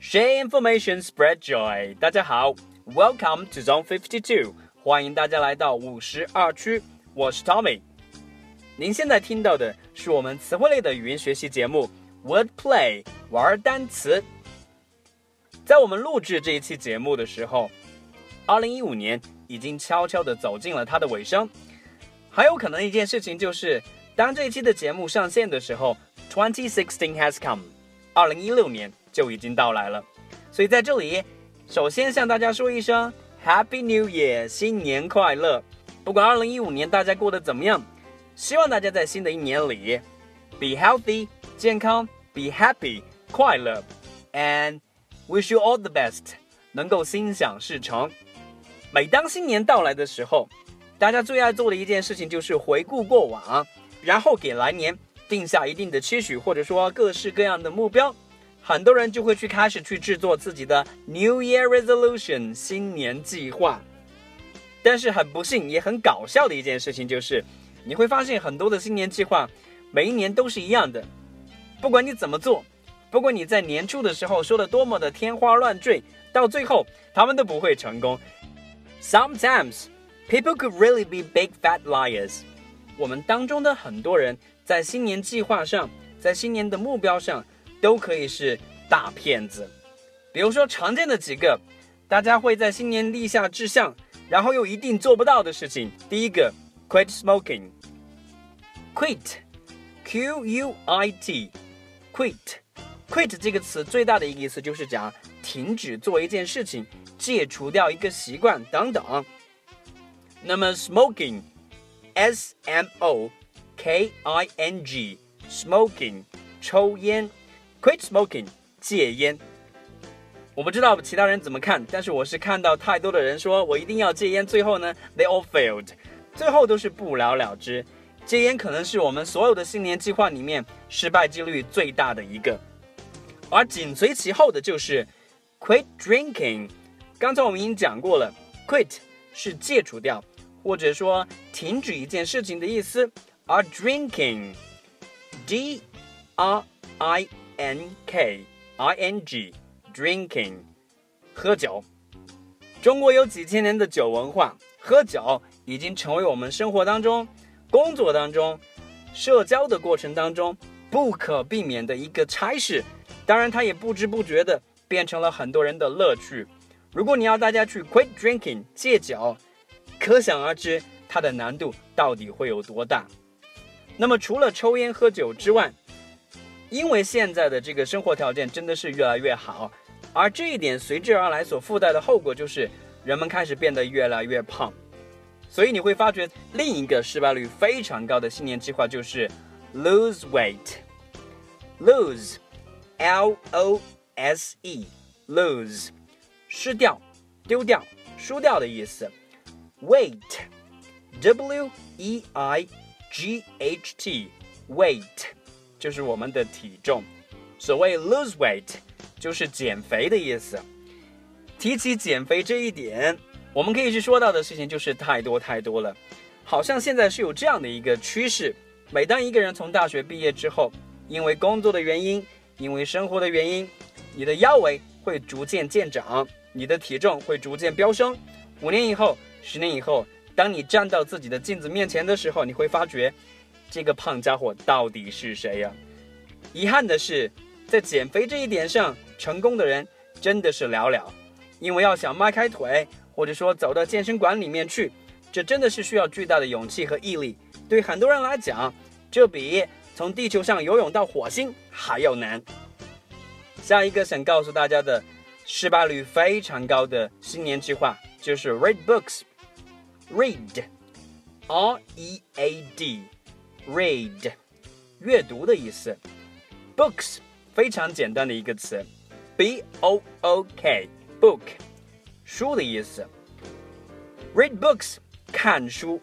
Share information, spread joy。大家好，Welcome to Zone Fifty Two，欢迎大家来到五十二区。我是 Tommy。您现在听到的是我们词汇类的语音学习节目 Word Play，玩单词。在我们录制这一期节目的时候，二零一五年已经悄悄地走进了它的尾声。还有可能一件事情就是，当这一期的节目上线的时候，Twenty Sixteen has come，二零一六年。就已经到来了，所以在这里，首先向大家说一声 Happy New Year，新年快乐！不管2015年大家过得怎么样，希望大家在新的一年里 be healthy，健康；be happy，快乐；and wish you all the best，能够心想事成。每当新年到来的时候，大家最爱做的一件事情就是回顾过往，然后给来年定下一定的期许，或者说各式各样的目标。很多人就会去开始去制作自己的 New Year Resolution 新年计划，但是很不幸也很搞笑的一件事情就是，你会发现很多的新年计划每一年都是一样的，不管你怎么做，不管你在年初的时候说的多么的天花乱坠，到最后他们都不会成功。Sometimes people could really be big fat liars。我们当中的很多人在新年计划上，在新年的目标上。都可以是大骗子，比如说常见的几个，大家会在新年立下志向，然后又一定做不到的事情。第一个，quit smoking，quit，q u i t，quit，quit 这个词最大的一个意思就是讲停止做一件事情，戒除掉一个习惯等等。那么 smoking，s m o k i n g，smoking，抽烟。Quit smoking，戒烟。我不知道其他人怎么看，但是我是看到太多的人说我一定要戒烟，最后呢，they all failed，最后都是不了了之。戒烟可能是我们所有的新年计划里面失败几率最大的一个，而紧随其后的就是 quit drinking。刚才我们已经讲过了，quit 是戒除掉，或者说停止一件事情的意思，而 drinking，d r i N K I N G drinking 喝酒。中国有几千年的酒文化，喝酒已经成为我们生活当中、工作当中、社交的过程当中不可避免的一个差事。当然，它也不知不觉的变成了很多人的乐趣。如果你要大家去 quit drinking 戒酒，可想而知它的难度到底会有多大。那么，除了抽烟喝酒之外，因为现在的这个生活条件真的是越来越好，而这一点随之而来所附带的后果就是人们开始变得越来越胖，所以你会发觉另一个失败率非常高的新年计划就是 lose weight，lose，l o s e，lose，失掉、丢掉、输掉的意思，weight，w e i g h t，weight。就是我们的体重，所谓 lose weight 就是减肥的意思。提起减肥这一点，我们可以去说到的事情就是太多太多了。好像现在是有这样的一个趋势：每当一个人从大学毕业之后，因为工作的原因，因为生活的原因，你的腰围会逐渐渐长，你的体重会逐渐飙升。五年以后，十年以后，当你站到自己的镜子面前的时候，你会发觉。这个胖家伙到底是谁呀？遗憾的是，在减肥这一点上，成功的人真的是寥寥。因为要想迈开腿，或者说走到健身馆里面去，这真的是需要巨大的勇气和毅力。对很多人来讲，这比从地球上游泳到火星还要难。下一个想告诉大家的，失败率非常高的新年计划就是 read books，read，r e a d。Read，阅读的意思。Books，非常简单的一个词，B O O K，book，书的意思。Read books，看书。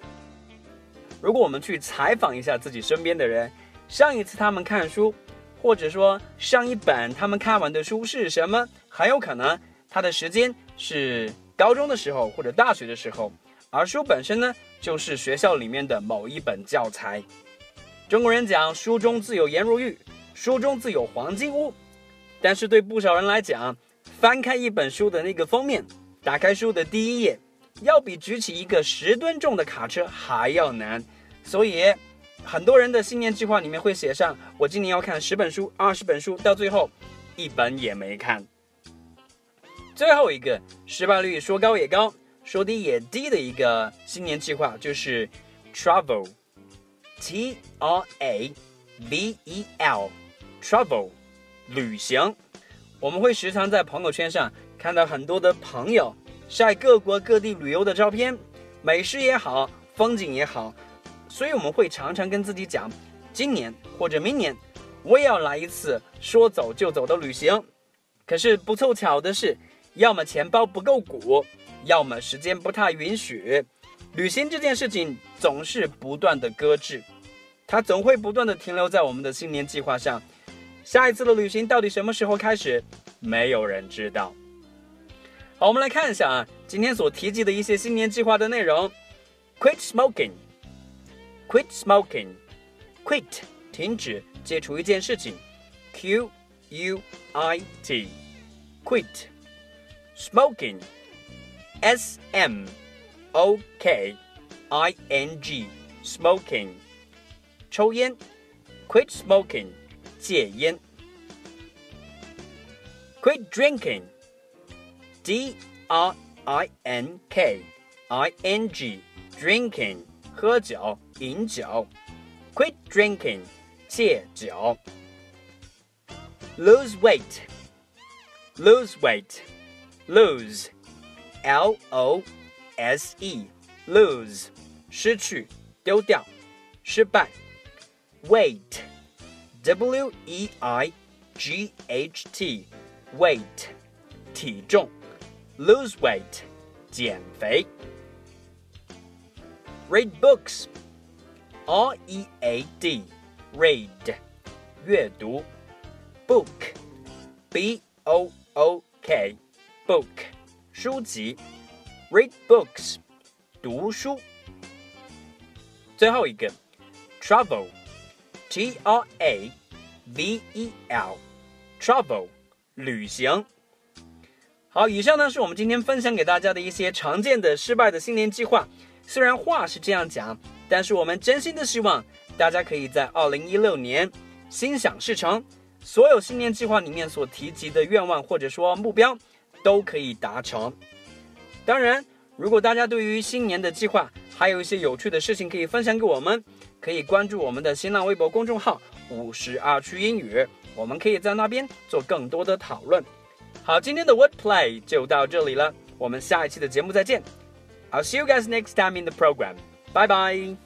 如果我们去采访一下自己身边的人，上一次他们看书，或者说上一本他们看完的书是什么，很有可能他的时间是高中的时候或者大学的时候，而书本身呢，就是学校里面的某一本教材。中国人讲“书中自有颜如玉，书中自有黄金屋”，但是对不少人来讲，翻开一本书的那个封面，打开书的第一页，要比举起一个十吨重的卡车还要难。所以，很多人的新年计划里面会写上：我今年要看十本书、二十本书，到最后一本也没看。最后一个失败率说高也高，说低也低的一个新年计划就是 travel T R A V E L，travel，旅行。我们会时常在朋友圈上看到很多的朋友晒各国各地旅游的照片，美食也好，风景也好，所以我们会常常跟自己讲，今年或者明年我也要来一次说走就走的旅行。可是不凑巧的是，要么钱包不够鼓，要么时间不太允许，旅行这件事情总是不断的搁置，它总会不断的停留在我们的新年计划上。下一次的旅行到底什么时候开始？没有人知道。好，我们来看一下啊，今天所提及的一些新年计划的内容：quit smoking，quit smoking，quit 停止接触一件事情，q u i t，quit smoking，s m o k i n g，smoking 抽烟，quit smoking。戒烟。Quit drinking. D R I N K I N G drinking 喝酒饮酒。Quit drinking 戒酒。Lose weight. Lose weight. Lose L O S E lose 失去丢掉失败。Weight W E I G H T weight 体重 lose weight 减肥 read books R E A D read 阅读 book B O O K book 书籍 Read books 读书最后一个 travel T R A V E L，travel，旅行。好，以上呢是我们今天分享给大家的一些常见的失败的新年计划。虽然话是这样讲，但是我们真心的希望大家可以在二零一六年心想事成，所有新年计划里面所提及的愿望或者说目标都可以达成。当然，如果大家对于新年的计划还有一些有趣的事情可以分享给我们。可以关注我们的新浪微博公众号“五十二区英语”，我们可以在那边做更多的讨论。好，今天的 Wordplay 就到这里了，我们下一期的节目再见。I'll see you guys next time in the program. Bye bye.